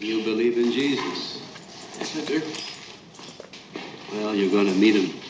You believe in Jesus. Well, you're going to meet him.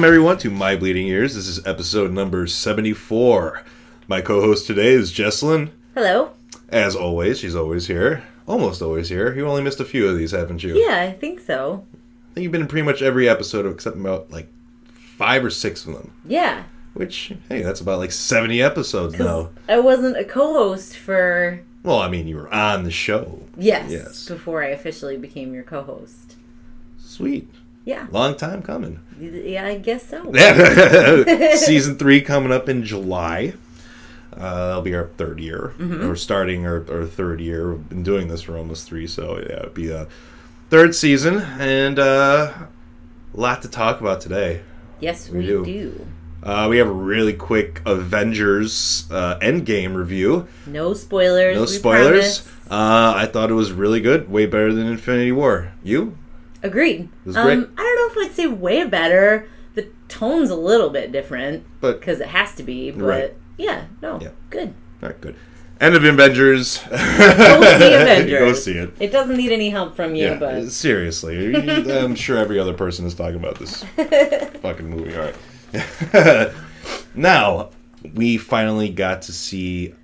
Welcome everyone to My Bleeding Ears. This is episode number 74. My co-host today is Jesselyn. Hello. As always, she's always here. Almost always here. You only missed a few of these, haven't you? Yeah, I think so. I think you've been in pretty much every episode except about like five or six of them. Yeah. Which, hey, that's about like 70 episodes now. I wasn't a co-host for Well, I mean, you were on the show. yes, Yes. before I officially became your co-host. Sweet. Yeah. Long time coming. Yeah, I guess so. Season three coming up in July. Uh, that'll be our third year. Mm-hmm. We're starting our, our third year. We've been doing this for almost three, so yeah, it'll be a third season and uh, a lot to talk about today. Yes, We we, do. do. Uh, we have a really quick Avengers uh, Endgame review. No spoilers. No spoilers. Uh, I thought it was really good. Way better than Infinity War. You? Agreed. was um, great. I don't know if I'd say way better. The tone's a little bit different But because it has to be. But Right. yeah, no, Yeah. good. all right, good. End of Avengers. Go see Avengers. Go see it. It doesn't need any help from you, Yeah, but seriously, I'm sure every other person is talking about this fucking movie. All right. now we finally got to see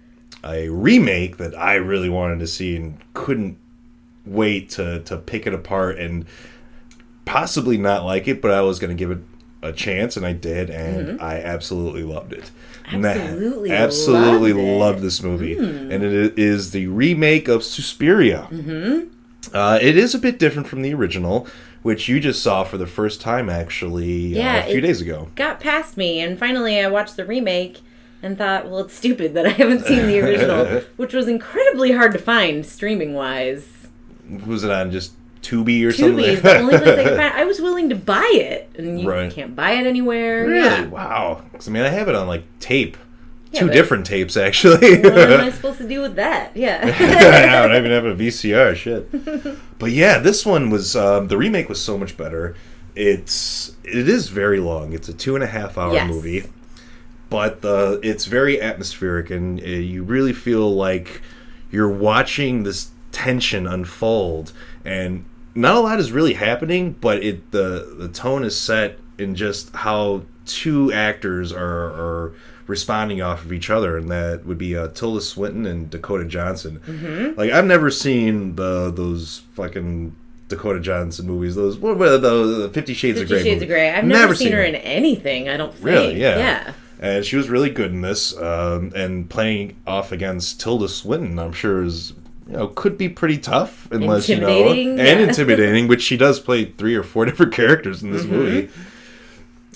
a remake that I really wanted to see and couldn't wait to to pick it apart and possibly not like it, but I was going to give it a chance, and I did, and I absolutely loved it. That- Mm-hmm. Absolutely absolutely loved it. Loved this movie, and it is the remake of Suspiria. Mm-hmm. Uh, it is a bit different from the original, which you just saw for the first time actually Yeah, uh, a few days ago. got past me and finally I watched the remake and thought, well, it's stupid that I haven't seen the original, which was incredibly hard to find streaming wise. Was it on just Tubi or Tubi something? is the only place I could find. I was willing to buy it, and you Right. can't buy it anywhere. Really? Yeah. Wow. 'Cause, I mean, I have it on like tape. Yeah, Two different tapes, actually. What am I supposed to do with that? Yeah. I don't even have a VCR. Shit. But yeah, this one was um, the remake was so much better. It's it is very long. It's a two and a half hour Yes. movie, but the it's very atmospheric, and uh, you really feel like you're watching this tension unfold, and not a lot is really happening, but it the the tone is set in just how two actors are are responding off of each other, and that would be uh, Tilda Swinton and Dakota Johnson. Mm-hmm. Like I've never seen the those fucking Dakota Johnson movies. Those what were the, the Fifty Shades of Fifty Grey. Shades of movies. Grey. I've never, seen, her in anything. I don't think. Really? Yeah. Yeah. And she was really good in this, um, and playing off against Tilda Swinton, I'm sure is you know could be pretty tough unless you know and yeah. intimidating, which she does play three or four different characters in this Mm-hmm. movie.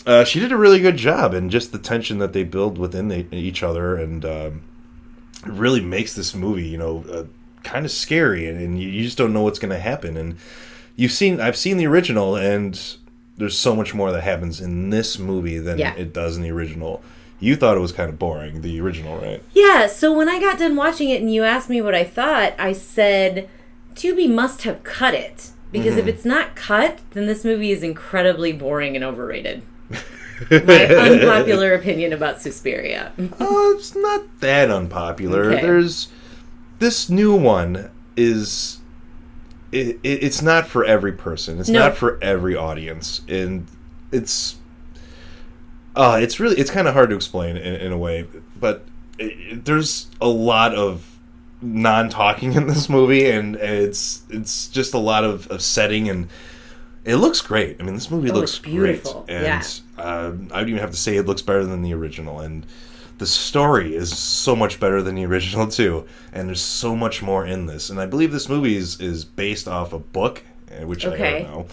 Uh, she did a really good job, and just the tension that they build within the, each other, and um, it really makes this movie, you know, uh, kind of scary, and, and you, you just don't know what's going to happen. And you've seen, I've seen the original, and there's so much more that happens in this movie than Yeah. it does in the original. You thought it was kind of boring, the original, right? Yeah, so when I got done watching it and you asked me what I thought, I said Tubi must have cut it. Because Mm-hmm. if it's not cut, then this movie is incredibly boring and overrated. My unpopular opinion about Suspiria. Oh, it's not that unpopular. Okay. There's this new one is it, it, it's not for every person. It's No. not for every audience, and it's uh it's really it's kind of hard to explain in, in a way, but it, it- there's a lot of non-talking in this movie, and it's it's just a lot of, of setting and. It looks great. I mean, this movie Oh, looks beautiful. great, and Yeah. uh, I would even have to say it looks better than the original. And the story is so much better than the original too. And there's so much more in this. And I believe this movie is, is based off a book, uh, which I don't know.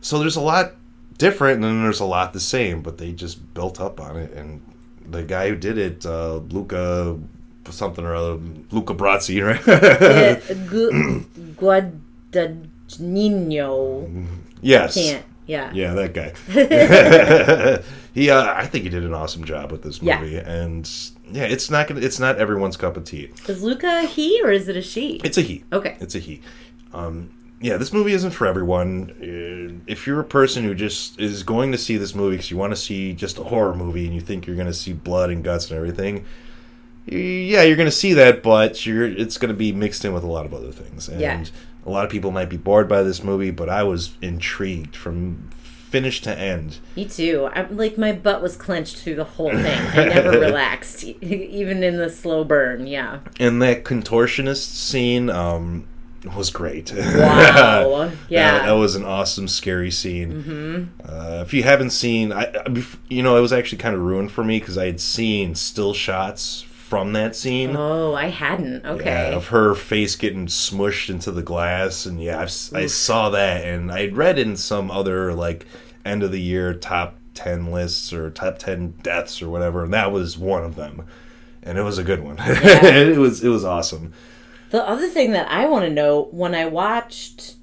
So there's a lot different, and then there's a lot the same, but they just built up on it. And the guy who did it, uh, Luca something or other, Luca Brasi, right? Uh, Gu- Guadagnino. yes. Can't. Yeah. Yeah, that guy. he, uh, I think he did an awesome job with this Yeah. movie, and yeah, it's not gonna, it's not everyone's cup of tea. Is Luca a he or is it a she? It's a he. Okay. It's a he. Um, yeah, this movie isn't for everyone. Uh, If you're a person who just is going to see this movie because you want to see just a horror movie and you think you're going to see blood and guts and everything, yeah, you're going to see that, but you're it's going to be mixed in with a lot of other things. And Yeah. a lot of people might be bored by this movie, but I was intrigued from finish to end. Me too. I'm like my butt was clenched through the whole thing. I never relaxed, even in the slow burn. Yeah. And that contortionist scene um, was great. Wow. Yeah. That, that was an awesome, scary scene. Mm-hmm. Uh, if you haven't seen, I, I- you know, it was actually kind of ruined for me because I had seen still shots from that scene. Oh, I hadn't. Okay. Yeah, of her face getting smushed into the glass, and yeah, I've, I saw that, and I read in some other like end of the year top ten lists or top ten deaths or whatever, and that was one of them, and it was a good one. it was it was awesome. The other thing that I want to know when I watched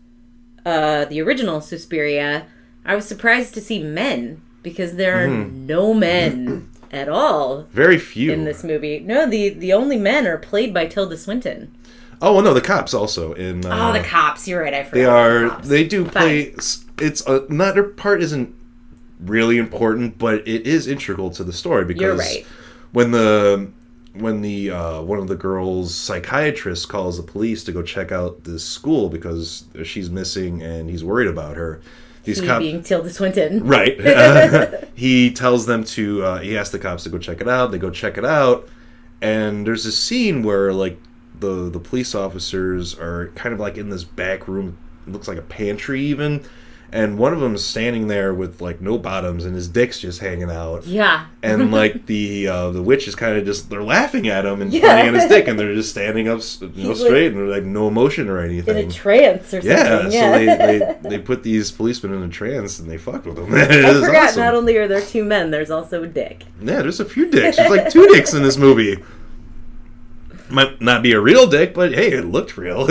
uh, the original Suspiria, I was surprised to see men because there are Mm-hmm. no men at all Very few in this movie. No, the the only men are played by Tilda Swinton. Oh well, no, the cops also in. Uh, Oh, the cops. You're right. I forgot. They are. the. They do Fine. play. It's a, not their part isn't really important, but it is integral to the story because You're right. when the when the uh, one of the girls' psychiatrist calls the police to go check out this school because she's missing and he's worried about her. These He cops, being Tilda Swinton. right? Uh, he tells them to. Uh, he asks the cops to go check it out. They go check it out, and there's a scene where like the the police officers are kind of like in this back room. It looks like a pantry even, and one of them is standing there with like no bottoms and his dick's just hanging out. Yeah. And like the uh, the witch is kind of just they're laughing at him and Yeah. pointing at his dick and they're just standing up you know He's, like, straight and they're like no emotion or anything. In a trance or something. yeah, Yeah. so they, they they put these policemen in a trance and they fucked with them. I forgot. awesome. Not only are there two men, there's also a dick. Yeah, there's a few dicks. There's like two dicks in this movie. Might not be a real dick, but hey, it looked real.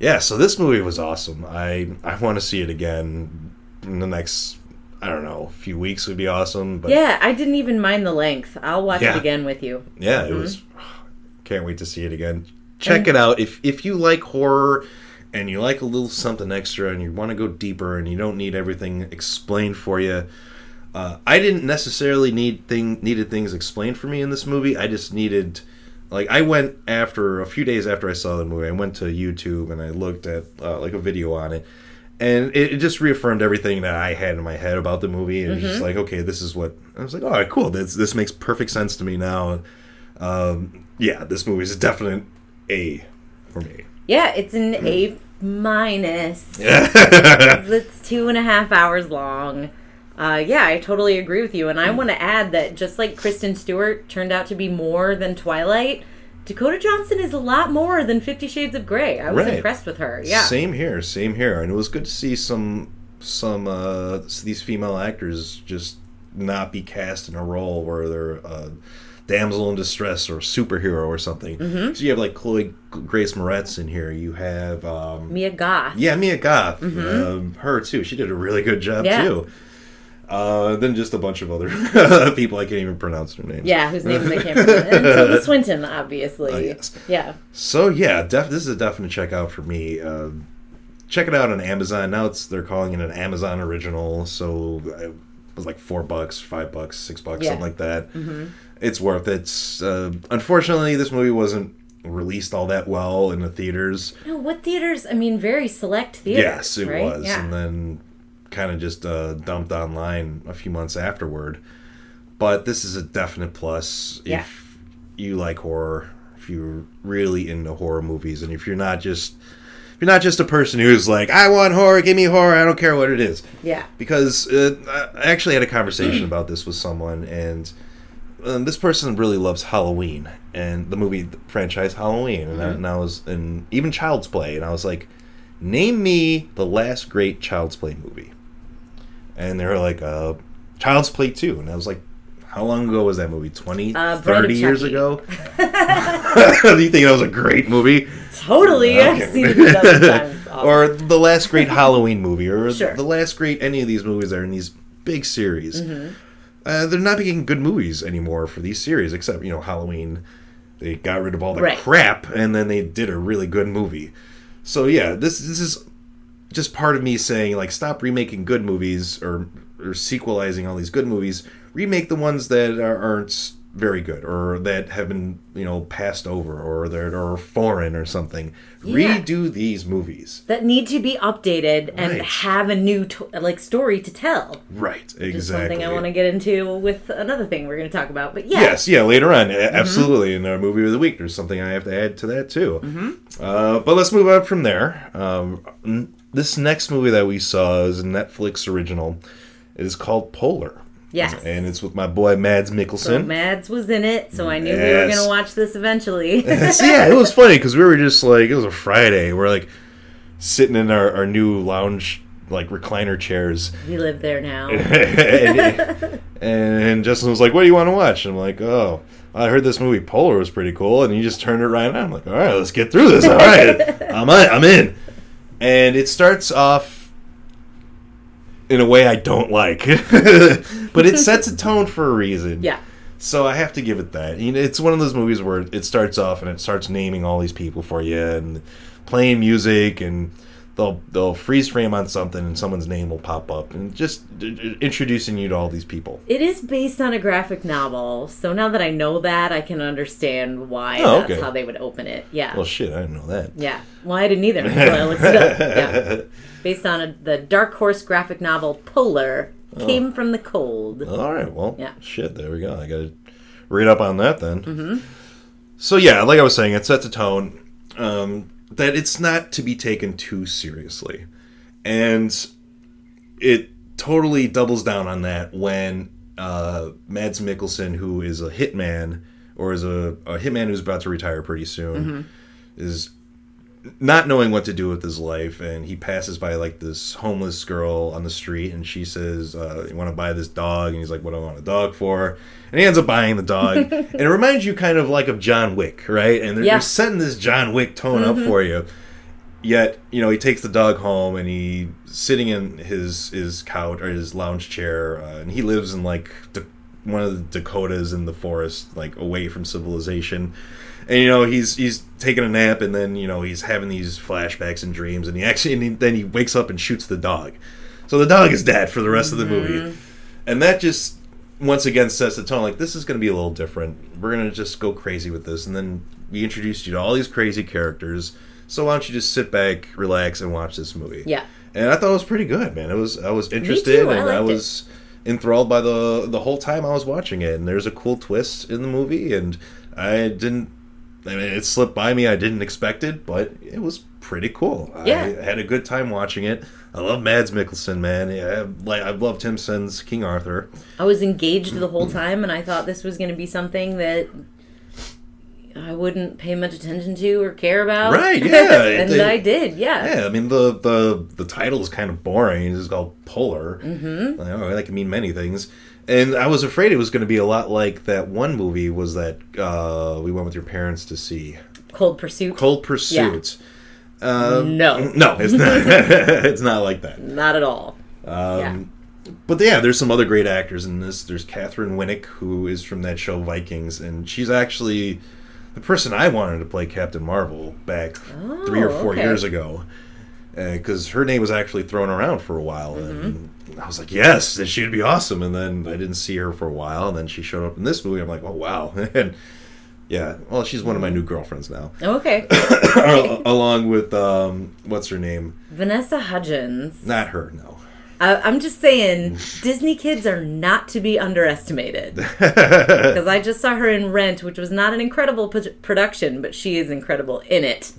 Yeah, so this movie was awesome. I I want to see it again in the next I don't know, few weeks would be awesome. But Yeah, I didn't even mind the length. I'll watch Yeah. it again with you. yeah, it was. Can't wait to see it again. Check it out if if you like horror and you like a little something extra and you want to go deeper and you don't need everything explained for you. Uh, I didn't necessarily need thing needed things explained for me in this movie. I just needed like I went after a few days after I saw the movie. I went to YouTube and I looked at uh, like a video on it, and it, it just reaffirmed everything that I had in my head about the movie. And was just like, okay, this is what I was like. All right, cool. This this makes perfect sense to me now. Um, yeah, this movie is a definite A for me. Yeah, it's an A minus. It's two and a half hours long. Uh, yeah, I totally agree with you. And I want to add that just like Kristen Stewart turned out to be more than Twilight, Dakota Johnson is a lot more than Fifty Shades of Grey. I was Right. impressed with her. Yeah. Same here, same here, and it was good to see some some uh, these female actors just not be cast in a role where they're a damsel in distress or superhero or something. Mm-hmm. So you have like Chloe Grace Moretz in here. You have um, Mia Goth. yeah Mia Goth, um, her too. She did a really good job Mm-hmm. Yeah. too. Uh, then just a bunch of other people I can't even pronounce their names. Yeah, whose names I can't remember. And Tilda Swinton, obviously. Oh, yes. Yeah. So yeah, def- this is a definite check out for me. Uh, check it out on Amazon. Now it's they're calling it an Amazon original, so it was like four bucks, five bucks, six bucks, Yeah. something like that. It's worth it. Uh, unfortunately, this movie wasn't released all that well in the theaters. No, what theaters? I mean, very select theaters. yes, it right? was, Yeah. and then kind of just uh, dumped online a few months afterward. But this is a definite plus Yeah. if you like horror, if you're really into horror movies, and if you're not just if you're not just a person who's like, I want horror, give me horror, I don't care what it is. yeah. Because uh, I actually had a conversation about this with someone, and um, this person really loves Halloween and the movie the franchise Halloween, and, I, and I was and even Child's Play, and I was like, name me the last great Child's Play movie. And they were like, uh, Child's Play 2. And I was like, how long ago was that movie? 20, Uh, 30 years ago? Do you think that was a great movie? Totally. I've seen it a dozen times. Or the last great Halloween movie, or Sure. the last great any of these movies that are in these big series. Mm-hmm. Uh, they're not making good movies anymore for these series, except you know Halloween. They got rid of all the Right. crap, and then they did a really good movie. So yeah, this this is just part of me saying like stop remaking good movies or or sequelizing all these good movies. Remake the ones that are, aren't very good or that have been you know passed over or that are foreign or something. Yeah. Redo these movies. that need to be updated and have a new to- like story to tell. Right, exactly. Something I want to get into with another thing we're going to talk about. But yeah, Yes, yeah, later on, Mm-hmm. absolutely. In our movie of the week, there's something I have to add to that too. Mm-hmm. Uh, but let's move on from there. Um, this next movie that we saw is a Netflix original. It is called Polar. Yes. and it's with my boy Mads so Mikkelsen. Mads was in it, so I knew we were going to watch this eventually. so yeah, it was funny because we were just like it was a Friday. We're like sitting in our, our new lounge like recliner chairs, we live there now. and, and Justin was like, "What do you want to watch?" And I'm like, "Oh, I heard this movie Polar was pretty cool," and he just turned it right on. I'm like, "All right, let's get through this. All right, I'm I'm in." And it starts off in a way I don't like, but it sets a tone for a reason. Yeah. So I have to give it that. You know, it's one of those movies where it starts off and it starts naming all these people for you and playing music and they'll they'll freeze frame on something and someone's name will pop up and just introducing you to all these people. It is based on a graphic novel, so now that I know that, I can understand why Oh, that's okay. how they would open it. Yeah. Well, shit, I didn't know that. yeah. Well, I didn't either until I looked it up. Yeah. Based on a, the Dark Horse graphic novel Polar, Came from the Cold. All right, well, Yeah. shit, there we go. I got to read up on that then. Mm-hmm. So yeah, like I was saying, it sets a tone um, that it's not to be taken too seriously, and it totally doubles down on that when uh, Mads Mikkelsen, who is a hitman or is a, a hitman who's about to retire pretty soon, is not knowing what to do with his life and he passes by like this homeless girl on the street and she says uh, you want to buy this dog? And he's like what do i want a dog for? And he ends up buying the dog. And it reminds you kind of like of john wick right? And they're, Yeah. they're setting this john wick tone up for you. Yet you know he takes the dog home and he sitting in his his couch or his lounge chair uh, and he lives in like the, one of the dakotas in the forest like away from civilization and you know he's he's taking a nap and then you know he's having these flashbacks and dreams and he actually and he, then he wakes up and shoots the dog. So the dog is dead for the rest of the movie. Mm-hmm. And that just once again sets the tone like this is going to be a little different. We're going to just go crazy with this. And then we introduced you to all these crazy characters. So why don't you just sit back relax and watch this movie? Yeah. and i thought it was pretty good man. It was i was interested too, and i it. was enthralled by the the whole time i was watching it. And there's a cool twist in the movie and i didn't I mean, it slipped by me. I didn't expect it, but it was pretty cool. Yeah. I had a good time watching it. I love Mads Mikkelsen, man. Yeah, like I've loved him since King Arthur. I was engaged the whole time, and I thought this was going to be something that I wouldn't pay much attention to or care about. Right, yeah, and I did, yeah. Yeah, I mean the the the title is kind of boring. It's called Polar. Mm-hmm. Like, oh, that can mean many things. And I was afraid it was going to be a lot like that one movie was that uh, we went with your parents to see, Cold Pursuit. Cold Pursuit. Uh, no, no, it's not. it's not like that. not at all. Um, But yeah, there's some other great actors in this. There's Katheryn Winnick, who is from that show Vikings, and she's actually the person I wanted to play Captain Marvel back three or four okay. years ago. Because her name was actually thrown around for a while, Mm-hmm. I was like, "Yes, that she'd be awesome." And then I didn't see her for a while, and then she showed up in this movie. I'm like, "Oh wow!" and yeah, well, she's one of my new girlfriends now, Okay. along with um, what's her name? Vanessa Hudgens. Not her, no. I, I'm just saying, Disney kids are not to be underestimated. Because I just saw her in Rent, which was not an incredible p- production, but she is incredible in it.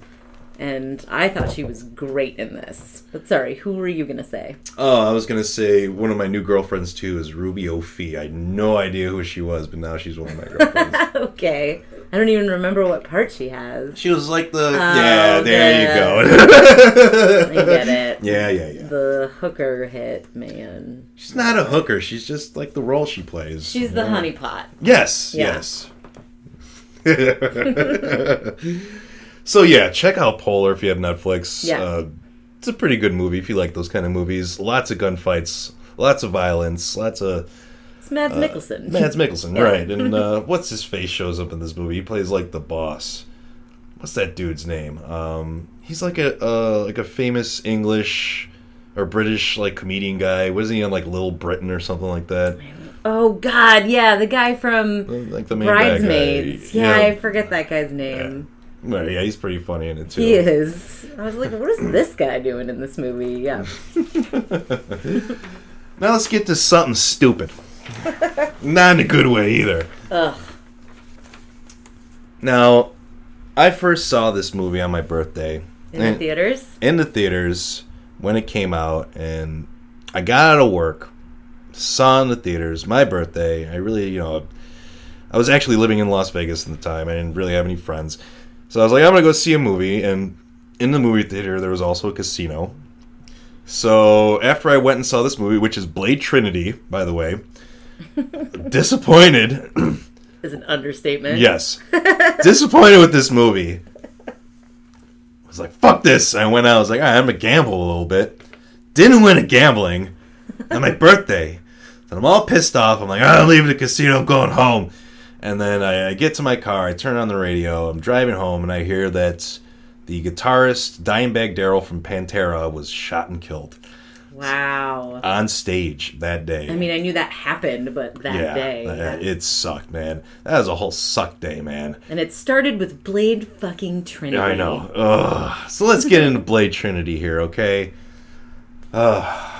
And I thought she was great in this. But sorry, who were you going to say? Oh, I was gonna say one of my new girlfriends too is Ruby O'Fee. I had no idea who she was, but now she's one of my girlfriends. okay. I don't even remember what part she has. She was like the oh, yeah. There Oh, I you go. I get it. Yeah, yeah, yeah. The hooker hit man. She's not a hooker. She's just like the role she plays. She's the honeypot. Yes, Yeah. yes. so yeah, check out Polar if you have Netflix. Yeah. Uh, it's a pretty good movie if you like those kind of movies. Lots of gunfights, lots of violence, lots of It's Mads Mikkelsen. Mads Mikkelsen, Yeah. right? And uh, what's his face shows up in this movie? He plays like the boss. What's that dude's name? Um, he's like a uh, like a famous English or British like comedian guy. Wasn't he on like Little Britain or something like that? Oh God, yeah, the guy from Like the main bad guy. Bridesmaids. Yeah, I forget that guy's name. Well, yeah, he's pretty funny in it too. He is. I was like, what is this guy doing in this movie? Yeah. Now let's get to something stupid. Not in a good way either. Ugh. Now, I first saw this movie on my birthday In the theaters. in the theaters when it came out, and I got out of work, saw in the theaters, my birthday. I really, you know, I was actually living in Las Vegas at the time. I didn't really have any friends. So I was like, I'm to go see a movie. And in the movie theater, there was also a casino. So after I went and saw this movie, which is Blade Trinity, by the way, disappointed. Is an understatement. Yes. Disappointed with this movie. I was like, fuck this. I went out, I was like, right, I'm gonna gamble a little bit. Didn't win at gambling on my birthday. And I'm all pissed off. I'm like, "Ah, I'm leaving the casino, I'm going home. And then I, I get to my car, I turn on the radio, I'm driving home, and I hear that the guitarist Dimebag Darrell from Pantera was shot and killed Wow. on stage that day. I mean, I knew that happened, but that day. uh, yeah. it sucked, man. That was a whole suck day, man. and it started with Blade fucking Trinity. I know. Ugh. So let's get into Blade Trinity here, okay? Uh,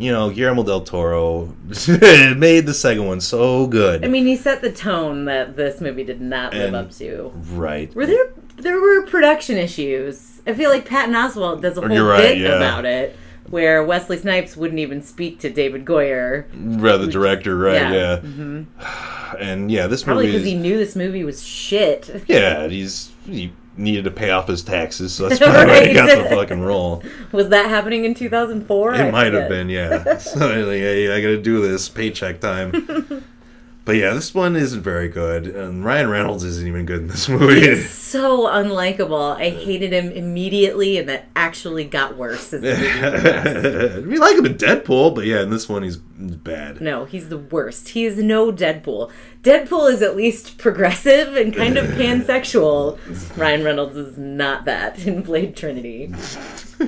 you know, Guillermo del Toro made the second one so good. I mean, he set the tone that this movie did not live And- up to. right. Were there there were production issues? I feel like Patton Oswalt does a whole right, bit yeah. about it, where Wesley Snipes wouldn't even speak to David Goyer, Right, the director, right? Yeah. Yeah. Mm-hmm. And yeah, this probably movie. because he knew this movie was shit. yeah, he's he needed to pay off his taxes, so that's probably why he got the fucking role. Was that happening in 2004? It might have been, yeah. so like, hey, I got to do this paycheck time. but yeah, this one isn't very good, and Ryan Reynolds isn't even good in this movie. He's so unlikable. I hated him immediately, and that actually got worse as the movie progressed. we like him in Deadpool, but yeah, in this one he's bad. No, he's the worst. He is no Deadpool. Deadpool is at least progressive and kind of pansexual. Ryan Reynolds is not that in Blade Trinity.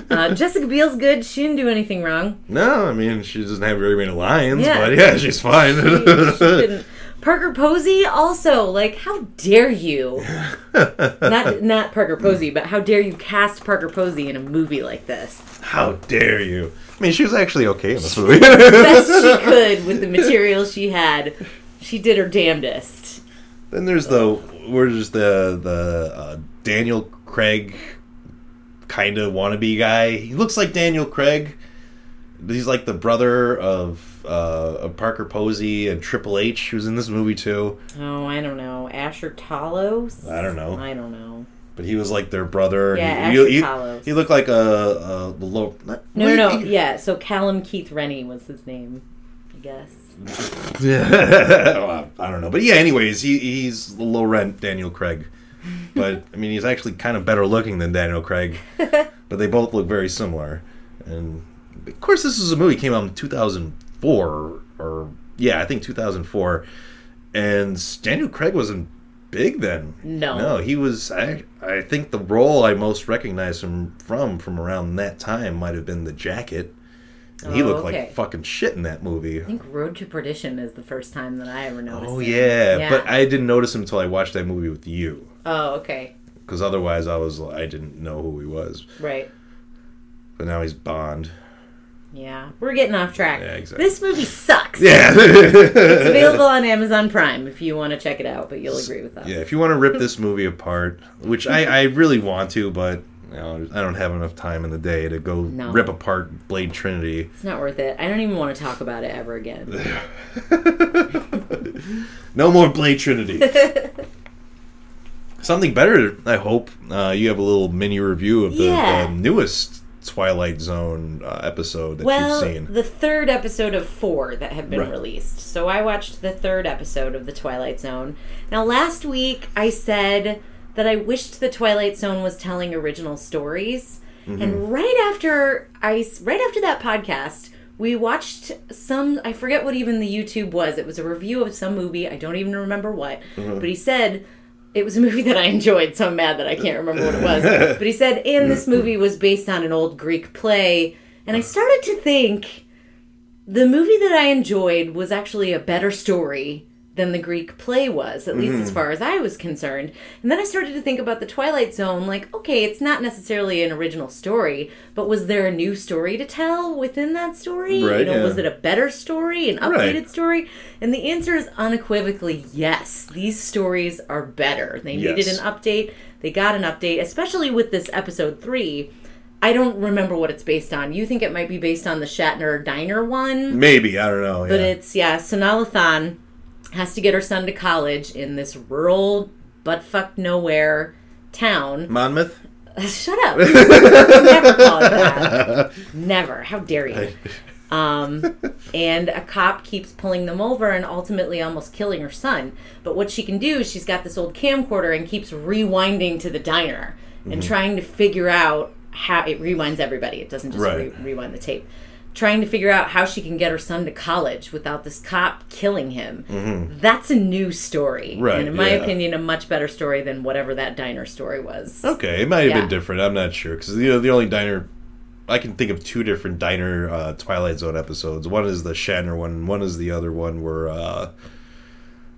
Uh, Jessica Biel's good. She didn't do anything wrong. No, I mean she doesn't have very many lines, Yeah. but yeah, she's fine. She, she didn't. Parker Posey also like how dare you not not Parker Posey but how dare you cast Parker Posey in a movie like this How dare you? I mean, she was actually okay in this movie. best she could with the material she had she did her damnedest Then there's the where's the the uh, Daniel Craig kind of wannabe guy. He looks like Daniel Craig, but he's like the brother of uh, Parker Posey and Triple H, who's in this movie too. oh I don't know Asher Talos I don't know. I don't know But he was like their brother. Yeah, he, Asher he, Talos. he looked like a, a low. not- no no no he- yeah so Callum Keith Rennie was his name I guess Yeah, I don't know, but yeah. Anyways, he he's the low rent Daniel Craig, but I mean he's actually kind of better looking than Daniel Craig, but they both look very similar. And of course, this is a movie came out in two thousand four, or yeah, I think two thousand four, and Daniel Craig wasn't big then. No. no, he was. I I think the role I most recognized him from from around that time might have been the jacket. And he Oh, looked okay. like fucking shit in that movie. I think Road to Perdition is the first time that I ever noticed Oh him. yeah. Yeah. but I didn't notice him until I watched that movie with you. oh okay Because otherwise, I was I didn't know who he was. right But now he's Bond. Yeah, we're getting off track. Yeah, exactly. This movie sucks. Yeah. It's available on Amazon Prime if you want to check it out, but you'll agree with us. Yeah, if you want to rip this movie apart, which I, I really want to, but you know, I don't have enough time in the day to go No. rip apart Blade Trinity. It's not worth it. I don't even want to talk about it ever again. no more Blade Trinity. Something better, I hope. Uh, you have a little mini review of the, Yeah. the newest Twilight Zone uh, episode that well, you've seen. the third episode of four that have been Right. released. So I watched the third episode of The Twilight Zone. Now, last week I said that I wished The Twilight Zone was telling original stories. Mm-hmm. And right after I, right after that podcast, we watched some. I forget what even the YouTube was. It was a review of some movie. I don't even remember what. Mm-hmm. But he said it was a movie that I enjoyed, so I'm mad that I can't remember what it was. but he said, and this movie was based on an old Greek play. And I started to think the movie that I enjoyed was actually a better story than the Greek play was, at least as mm-hmm. far as I was concerned. And then I started to think about the Twilight Zone like, okay, it's not necessarily an original story, but was there a new story to tell within that story? you know, yeah. was it a better story, an updated Right. story? And the answer is unequivocally yes. These stories are better. They needed an update. They got an update, especially with this episode three. I don't remember what it's based on. You think it might be based on the Shatner Diner one? Maybe, I don't know. But yeah. it's yeah, Sanaa Lathan has to get her son to college in this rural butt fuck nowhere town. Monmouth? Shut up. Never call it that. Never. How dare you? Um, and a cop keeps pulling them over and ultimately almost killing her son. But what she can do is she's got this old camcorder and keeps rewinding to the diner Mm-hmm. and trying to figure out how it rewinds everybody. It doesn't just Right. re- rewind the tape. Trying to figure out how she can get her son to college without this cop killing him. That's a new story. Mm-hmm. Right, And in my yeah. opinion, a much better story than whatever that diner story was. Okay, it might have Yeah. been different. I'm not sure because the the only diner I can think of two different diner uh, Twilight Zone episodes. One is the Shatner one. One is the other one where uh,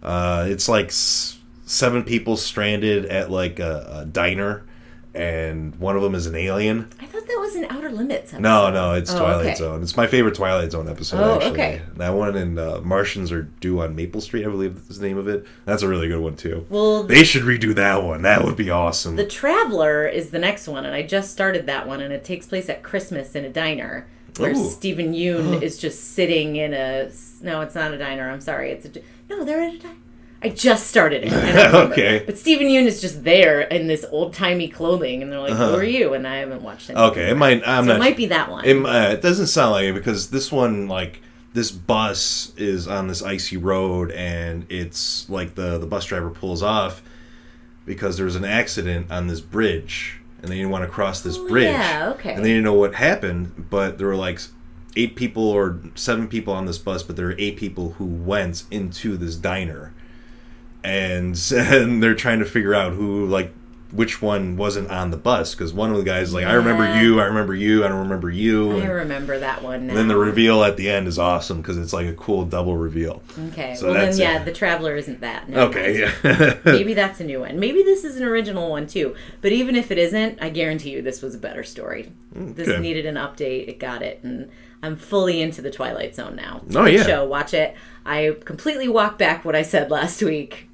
uh, it's like s- seven people stranded at like a, a diner, and one of them is an alien. I thought that was an Outer Limits episode. No, no, it's Oh, Twilight okay. Zone. It's my favorite Twilight Zone episode. Oh, actually. okay. That one and uh, Martians are due on Maple Street, I believe is the name of it. That's a really good one too. Well, They should redo that one. That would be awesome. The Traveler is the next one, and I just started that one, and it takes place at Christmas in a diner where Ooh. Steven Yeun is just sitting in a. No, it's not a diner. I'm sorry. It's a. No, they're at a diner. I just started it. Okay. But Steven Yeun is just there in this old timey clothing, and they're like, "Who are you?" And I haven't watched it. Uh-huh. okay, it might. I'm so not. it might be that one. It, uh, it doesn't sound like it because this one, like, this bus is on this icy road, and it's like the the bus driver pulls off because there was an accident on this bridge, and they didn't want to cross this Oh, bridge. yeah, okay. And they didn't know what happened, but there were like eight people or seven people on this bus, but there were eight people who went into this diner, and and they're trying to figure out who like which one wasn't on the bus because one of the guys like I remember you, I remember you, I don't remember you. I and- remember that one. Then the reveal at the end is awesome because it's like a cool double reveal. Okay. So well, then yeah, it. the Traveler isn't that. Mind. Okay, yeah. Maybe that's a new one. Maybe this is an original one too. But even if it isn't, I guarantee you this was a better story. This needed an update. It got it, and I'm fully into the Twilight Zone now. It's Oh, yeah. show. Watch it. I completely walk back what I said last week.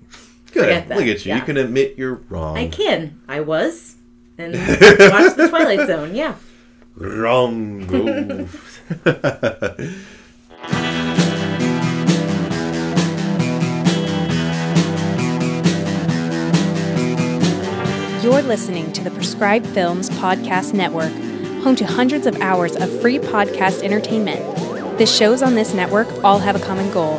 Good. That. Look at you. Yeah. You can admit you're wrong. I can. I was. And watch the Twilight Zone. Yeah. Wrong. You're listening to the Prescribed Films Podcast Network, home to hundreds of hours of free podcast entertainment. The shows on this network all have a common goal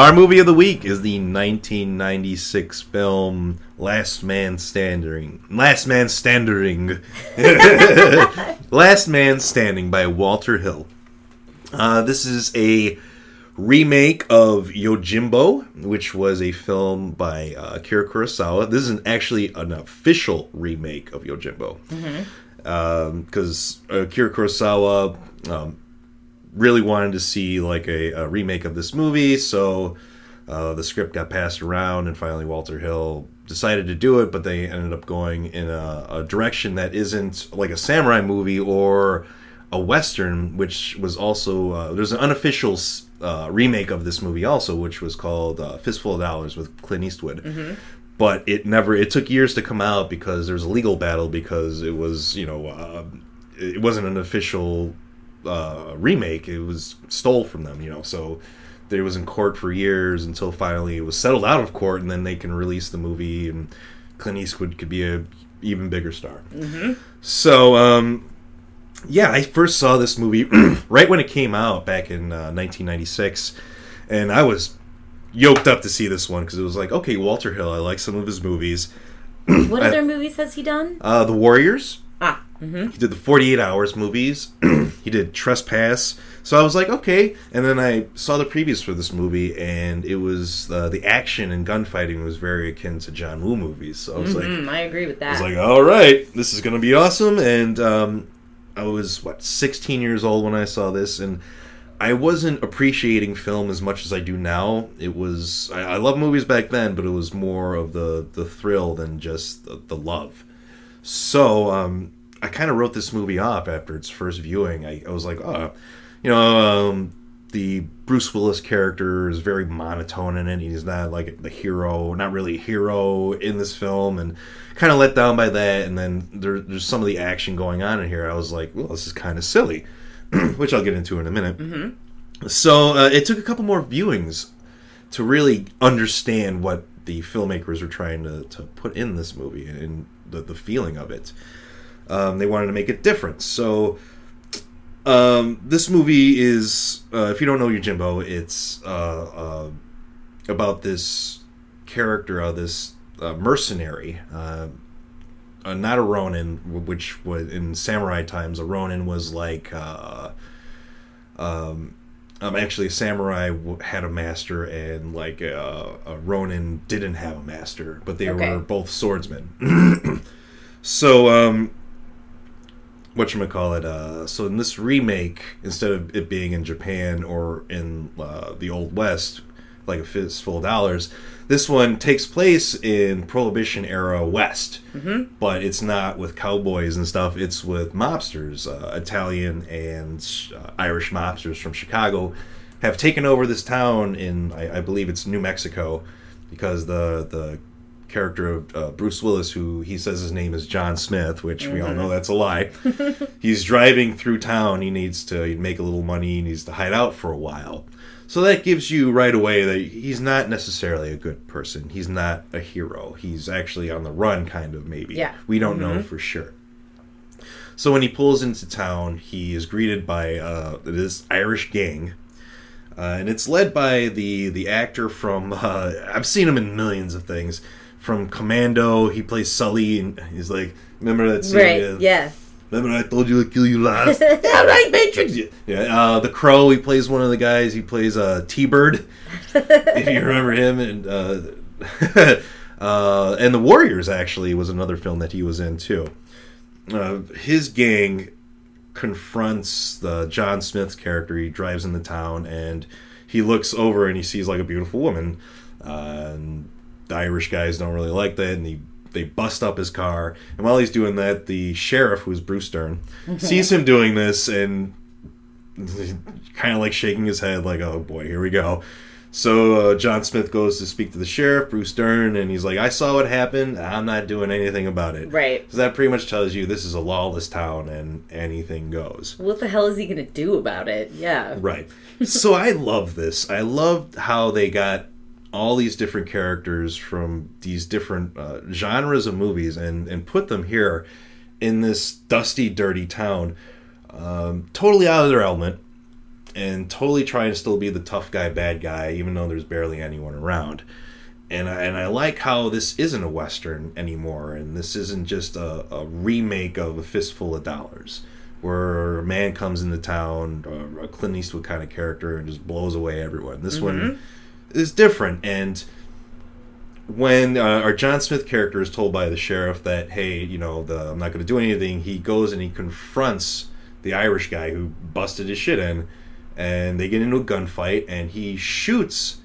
Our movie of the week is the 1996 film Last Man Standing. Last Man Standing. Last Man Standing by Walter Hill. Uh, this is a remake of Yojimbo, which was a film by uh, Akira Kurosawa. This is an, actually an official remake of Yojimbo. Because Akira Kurosawa um, really wanted to see like a, a remake of this movie, so uh, the script got passed around, and finally Walter Hill decided to do it. But they ended up going in a, a direction that isn't like a samurai movie or a western, which was also uh, there's an unofficial uh, remake of this movie also, which was called uh, Fistful of Dollars with Clint Eastwood. But it never. It took years to come out because there was a legal battle because it was you know uh, it wasn't an official uh, remake. It was stole from them, you know. So it was in court for years until finally it was settled out of court, and then they can release the movie, and Clint Eastwood could be a even bigger star. So um, yeah, I first saw this movie right when it came out back in uh, 1996, and I was yoked up to see this one because it was like, okay, Walter Hill. I like some of his movies. What I- other movies has he done? Uh, the Warriors. Ah, He did the 48 Hours movies. he did Trespass. So I was like, okay. And then I saw the previews for this movie, and it was uh, the action and gunfighting was very akin to John Woo movies. So I was like, mm, I agree with that. I was like, all right, this is going to be awesome. And um, I was, what, 16 years old when I saw this. And I wasn't appreciating film as much as I do now. It was, I, I love movies back then, but it was more of the, the thrill than just the, the love. So um, I kind of wrote this movie off after its first viewing. I, I was like, oh, you know, um, the Bruce Willis character is very monotone in it. He's not like the hero, not really a hero in this film, and kind of let down by that. And then there, there's some of the action going on in here. I was like, well, this is kind of silly, which I'll get into in a minute. So uh, it took a couple more viewings to really understand what the filmmakers were trying to, to put in this movie and the, the feeling of it. Um, they wanted to make it different. So um, this movie is, uh, if you don't know Yojimbo, it's uh, uh, about this character, uh, this uh, mercenary, uh, uh, not a Ronin, which was in samurai times, a Ronin was like. Uh, um, um, actually, a samurai w- had a master, and like uh, a Ronin didn't have a master, but they Okay. were both swordsmen. so, um, what you call it? Uh, so in this remake, instead of it being in Japan or in uh, the Old West, like a fistful of dollars, this one takes place in Prohibition era West, mm-hmm. but it's not with cowboys and stuff. It's with mobsters, uh, Italian and uh, Irish mobsters from Chicago, have taken over this town in I, I believe it's New Mexico, because the the character of uh, Bruce Willis, who he says his name is John Smith, which we all know that's a lie. He's driving through town. He needs to make a little money. He needs to hide out for a while. So that gives you right away that he's not necessarily a good person. He's not a hero. He's actually on the run, kind of maybe. Yeah. We don't know for sure. So when he pulls into town, he is greeted by uh, this Irish gang, uh, and it's led by the the actor from. Uh, I've seen him in millions of things. From Commando, he plays Sully, and he's like, remember that scene? right? uh, Yeah. Remember I told you to kill you last? yeah, right, Matrix. Yeah, uh, the Crow. He plays one of the guys. He plays uh, T-Bird, if you remember him. And uh, uh, and the Warriors actually was another film that he was in too. Uh, his gang confronts the John Smith's character. He drives in the town and he looks over and he sees like a beautiful woman. Uh, and the Irish guys don't really like that, and he they bust up his car. And while he's doing that, the sheriff, who's Bruce Dern, sees him doing this and kind of like shaking his head, like, "Oh boy, here we go." So uh, John Smith goes to speak to the sheriff, Bruce Dern, and he's like, "I saw what happened. I'm not doing anything about it." Right. So that pretty much tells you this is a lawless town and anything goes. What the hell is he gonna do about it? Yeah. Right. so I love this. I love how they got all these different characters from these different uh, genres of movies and and put them here in this dusty, dirty town, um, totally out of their element. and totally trying to still be the tough guy, bad guy, even though there's barely anyone around. And I, and I like how this isn't a western anymore, and this isn't just a, a remake of a fistful of dollars, where a man comes into town, a Clint Eastwood kind of character, and just blows away everyone. This one is different, and when uh, our John Smith character is told by the sheriff that, hey, you know, the, I'm not going to do anything, he goes and he confronts the Irish guy who busted his shit in, and they get into a gunfight, and he shoots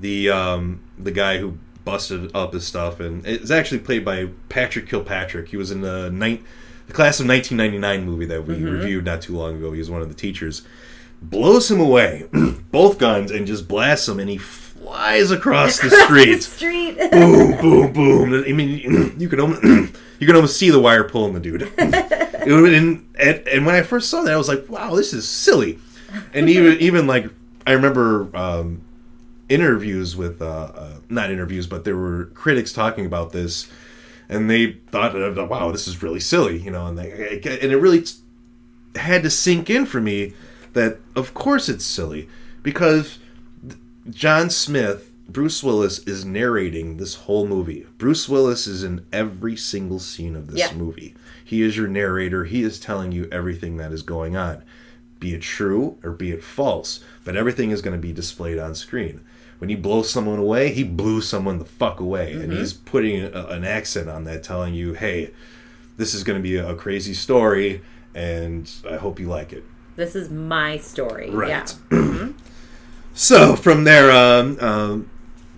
the um, the guy who busted up his stuff, and it's actually played by Patrick Kilpatrick. He was in the night the class of 1999 movie that we reviewed not too long ago. He was one of the teachers. Blows him away, both guns, and just blasts him, and he flies across the street street. boom, boom, boom. I mean, you can almost you can almost see the wire pulling the dude. And, and and when I first saw that, I was like, wow, this is silly. And even even like I remember um, interviews with uh, uh, not interviews, but there were critics talking about this, and they thought, uh, wow, this is really silly, you know. And they and it really had to sink in for me that of course it's silly because John Smith, Bruce Willis is narrating this whole movie. Bruce Willis is in every single scene of this Yeah. movie. He is your narrator. He is telling you everything that is going on, be it true or be it false. But everything is going to be displayed on screen. When he blows someone away, he blew someone the fuck away, and mm-hmm. he's putting a, an accent on that, telling you, "Hey, this is going to be a, a crazy story, and I hope you like it." This is my story. Right. Yeah. So from there, um, um,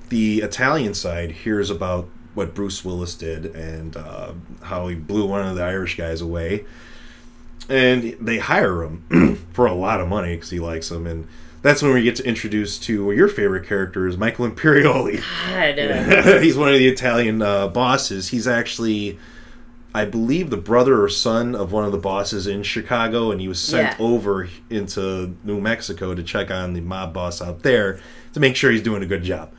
the Italian side hears about what Bruce Willis did and uh, how he blew one of the Irish guys away, and they hire him for a lot of money because he likes him, and that's when we get to introduce to your favorite character is Michael Imperioli. God, He's one of the Italian uh, bosses. He's actually, I believe, the brother or son of one of the bosses in Chicago, and he was sent Yeah. over into New Mexico to check on the mob boss out there to make sure he's doing a good job.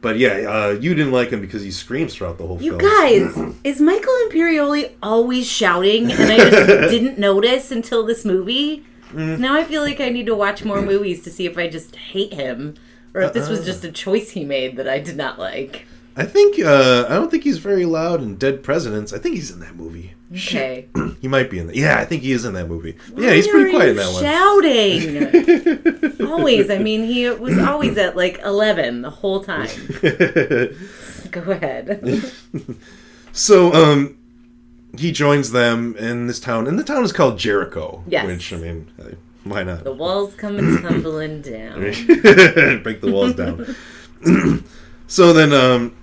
But yeah, uh, you didn't like him because he screams throughout the whole you film. guys, is Michael Imperioli always shouting, and I just didn't notice until this movie? Mm. Now I feel like I need to watch more movies to see if I just hate him, or if this Uh-uh. was just a choice he made that I did not like. I think uh, I don't think he's very loud in Dead Presidents. I think he's in that movie. Okay. He might be in that. Yeah, I think he is in that movie. yeah, he's pretty are quiet in you that one. Shouting. always. I mean, he was always at like eleven the whole time. Go ahead. So, um, he joins them in this town, and the town is called Jericho. Yes. Which I mean, uh, why not? The walls coming tumbling down. Break the walls down. so then, um,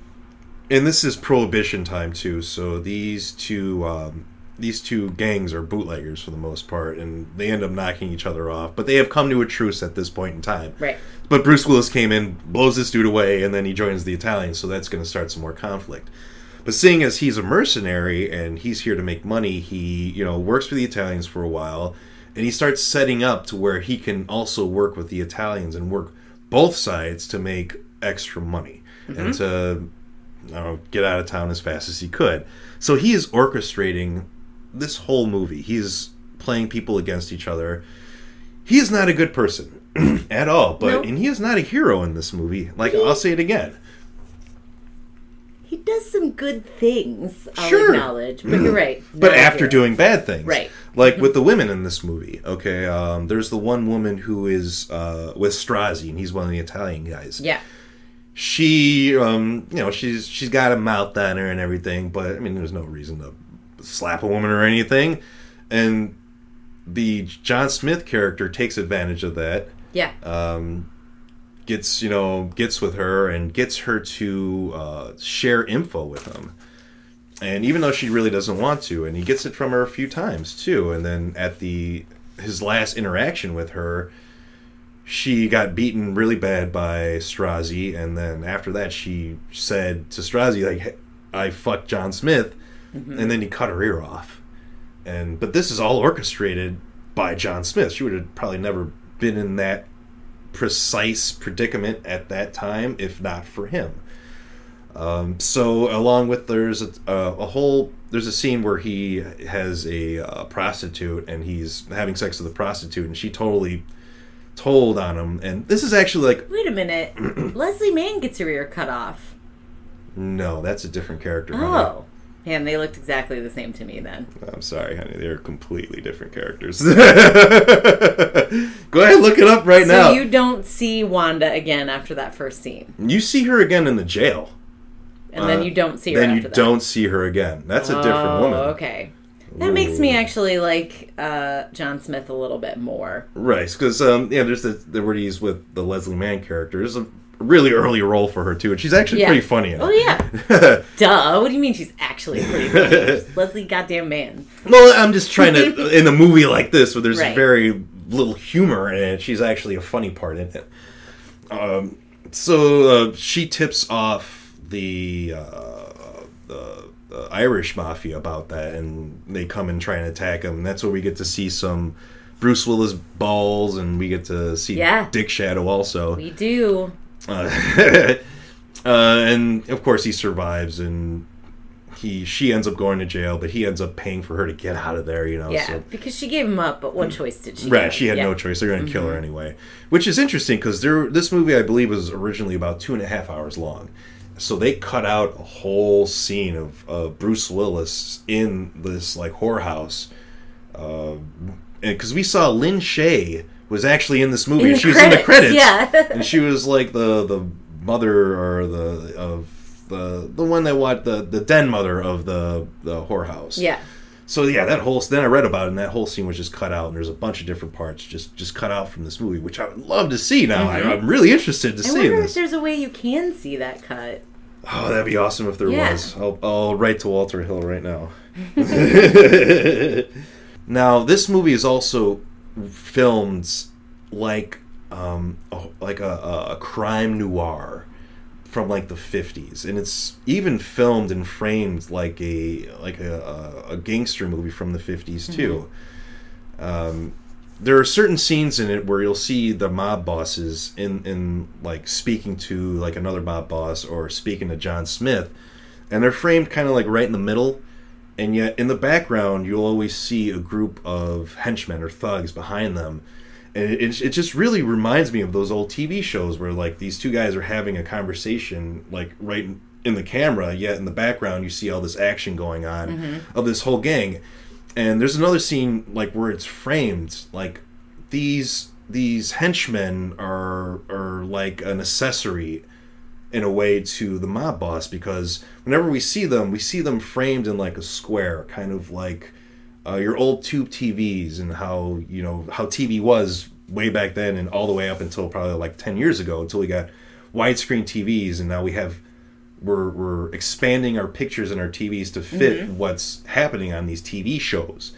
and this is Prohibition time too. So these two, um, these two gangs are bootleggers for the most part, and they end up knocking each other off. But they have come to a truce at this point in time. Right. But Bruce Willis came in, blows this dude away, and then he joins the Italians, so that's going to start some more conflict. But seeing as he's a mercenary and he's here to make money, he you know works for the Italians for a while, and he starts setting up to where he can also work with the Italians and work both sides to make extra money and to know, get out of town as fast as he could. So he is orchestrating this whole movie. He's playing people against each other. He is not a good person at all, but No. and he is not a hero in this movie. Like I'll say it again. He does some good things, I'll Sure. acknowledge. But you're right. but after hero. doing bad things Right. like with the women in this movie okay um, there's the one woman who is uh, with Strozzi and he's one of the Italian guys Yeah. She um, you know she's she's got a mouth on her and everything but I mean there's no reason to slap a woman or anything and the John Smith character takes advantage of that Yeah. um, gets you know gets with her and gets her to uh, share info with him and even though she really doesn't want to and he gets it from her a few times too and then at the his last interaction with her she got beaten really bad by Strozzi and then after that she said to Strozzi like "Hey, I fucked John Smith and then he cut her ear off. And but this is all orchestrated by John Smith. She would have probably never been in that precise predicament at that time if not for him. Um, so along with there's a, a, a whole there's a scene where he has a uh, prostitute and he's having sex with a prostitute and she totally told on him. And this is actually like Wait a minute. Leslie Mann gets her ear cut off. no, that's a different character. honey. Oh. Man, they looked exactly the same to me then. I'm sorry, honey. They're completely different characters. Go ahead, look it up right now. so now. you don't see Wanda again after that first scene. You see her again in the jail. And then Uh, you don't see her Then you that. don't see her again. That's a different oh, woman. okay. That makes me actually like uh, John Smith a little bit more. Right, because um, yeah, there's the, the where he's with the Leslie Mann character. There's a really early role for her too, and she's actually Yeah. pretty funny. In Oh yeah. Duh. What do you mean she's actually pretty funny? Leslie goddamn Mann. well, I'm just trying to in a movie like this where there's Right. very little humor in it. She's actually a funny part in it. Um, so uh, she tips off the uh, the, the Irish mafia about that, and they come and try and attack him. And that's where we get to see some Bruce Willis balls, and we get to see Yeah. Dick Shadow also. We do. Uh, uh, and of course he survives and he she ends up going to jail but he ends up paying for her to get out of there you know Yeah, so because she gave him up, but what choice did she? right she had Yeah. Mm-hmm. no choice they're going to kill her anyway which is interesting because there this movie i believe was originally about two and a half hours long so they cut out a whole scene of, of bruce willis in this like whorehouse uh, because we saw Lin Shaye was actually in this movie In she was in the credits, credits yeah. and she was like the the mother or the of the the one that what the the den mother of the the whorehouse. Yeah. So yeah, that whole then I read about it, and that whole scene was just cut out, and there's a bunch of different parts just just cut out from this movie, which I would love to see. Now I, I'm really interested to Mm-hmm. I see wonder if there's a way you can see that cut. Oh, that'd be awesome if there Yeah. was. I'll, I'll write to Walter Hill right now. now, this movie is also filmed like um, like a, a crime noir from like the 50s and it's even filmed and framed like a like a, a, a gangster movie from the 50s too. Um, there are certain scenes in it where you'll see the mob bosses in in like speaking to like another mob boss or speaking to John Smith and they're framed kind of like right in the middle and yet in the background you'll always see a group of henchmen or thugs behind them and it, it, just really reminds me of those old TV shows where like these two guys are having a conversation like right in, in the camera yet in the background you see all this action going on mm-hmm. of this whole gang. And there's another scene like where it's framed like these these henchmen are are like an accessory in a way to the mob boss because whenever we see them, we see them framed in like a square, kind of like uh, your old tube TVs and how you know how TV was way back then and all the way up until probably like ten years ago until we got widescreen TVs and now we have we're we're expanding our pictures and our TVs to fit what's happening on these TV shows.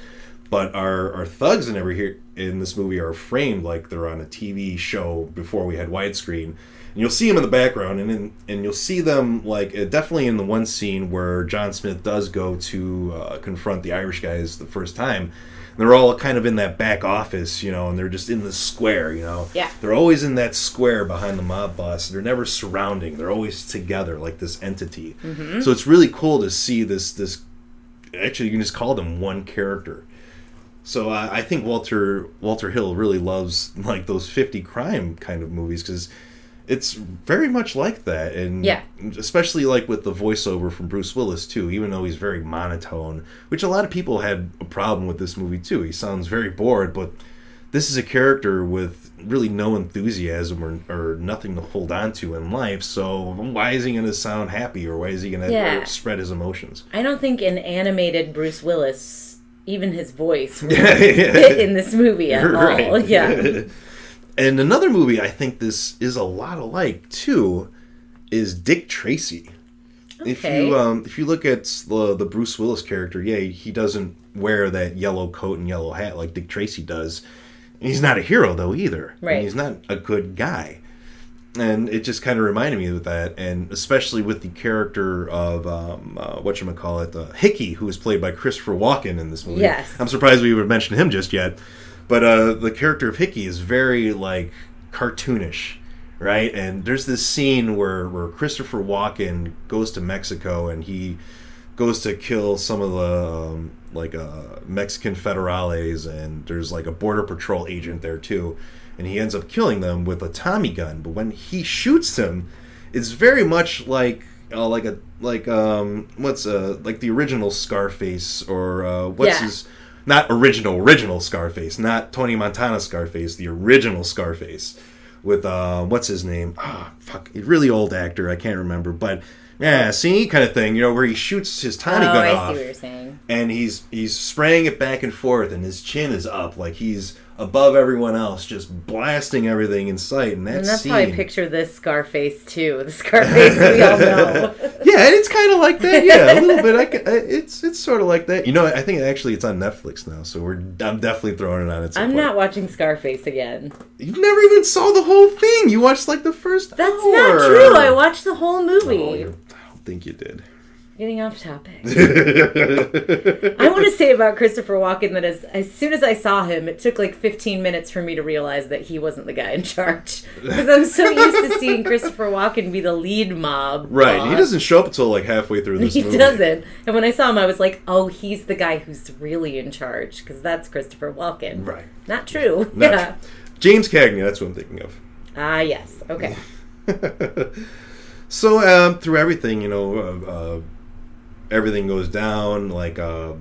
But our, our thugs and every here in this movie are framed like they're on a TV show before we had widescreen. And you'll see them in the background, and in, and you'll see them like uh, definitely in the one scene where John Smith does go to uh, confront the Irish guys the first time. They're all kind of in that back office, you know, and they're just in the square, you know. Yeah. They're always in that square behind the mob boss. They're never surrounding. They're always together, like this entity. So it's really cool to see this. This actually, you can just call them one character. So uh, I think Walter Walter Hill really loves like those fifty crime kind of movies because it's very much like that, and Yeah. especially like with the voiceover from Bruce Willis too. Even though he's very monotone, which a lot of people had a problem with this movie too. He sounds very bored, but this is a character with really no enthusiasm or, or nothing to hold on to in life. So why is he going to sound happy or why is he going to Yeah. spread his emotions? I don't think an animated Bruce Willis, even his voice, would Yeah. fit in this movie at all. Yeah. and another movie I think this is a lot alike too is Dick Tracy. Okay. If you um, if you look at the the Bruce Willis character, yeah, he doesn't wear that yellow coat and yellow hat like Dick Tracy does. He's not a hero though either. And Right. he's not a good guy. And it just kind of reminded me of that, and especially with the character of um, uh, what you call it, uh, Hickey, who was played by Christopher Walken in this movie. Yes. I'm surprised we would mention him just yet. But uh, the character of Hickey is very like cartoonish, right? And there's this scene where where Christopher Walken goes to Mexico and he goes to kill some of the um, like uh, Mexican federales, and there's like a border patrol agent there too. and he ends up killing them with a Tommy gun. But when he shoots him, it's very much like uh, like a like um what's uh like the original Scarface or uh, what's Yeah. his not original original Scarface, not Tony Montana Scarface, the original Scarface with uh what's his name? Ah, fuck, a really old actor, I can't remember, but yeah, see kind of thing, you know, where he shoots his Tommy oh, gun I off see what you're saying. and he's he's spraying it back and forth and his chin is up like he's above everyone else just blasting everything in sight and that And that's scene how I picture this Scarface too. The Scarface we all know. yeah and it's kind of like that yeah a little bit I, ca- I- it's it's sort of like that you know i think actually it's on netflix now so we're i'm definitely throwing it on at I'm point. not watching Scarface again. you never even saw the whole thing you watched like the first That's hour. not true. I watched the whole movie. oh, i don't think you did Getting off topic. I want to say about Christopher Walken that as as soon as I saw him, it took like 15 minutes for me to realize that he wasn't the guy in charge. Because I'm so used to seeing Christopher Walken be the lead mob. right he doesn't show up until like halfway through this He movie doesn't. And when I saw him, I was like, "Oh, he's the guy who's really in charge." Because that's Christopher Walken. right Not true. Not yeah. james cagney that's what i'm thinking of Ah, yes. Okay. so um, through everything, you know, uh, uh, everything goes down. Like uh,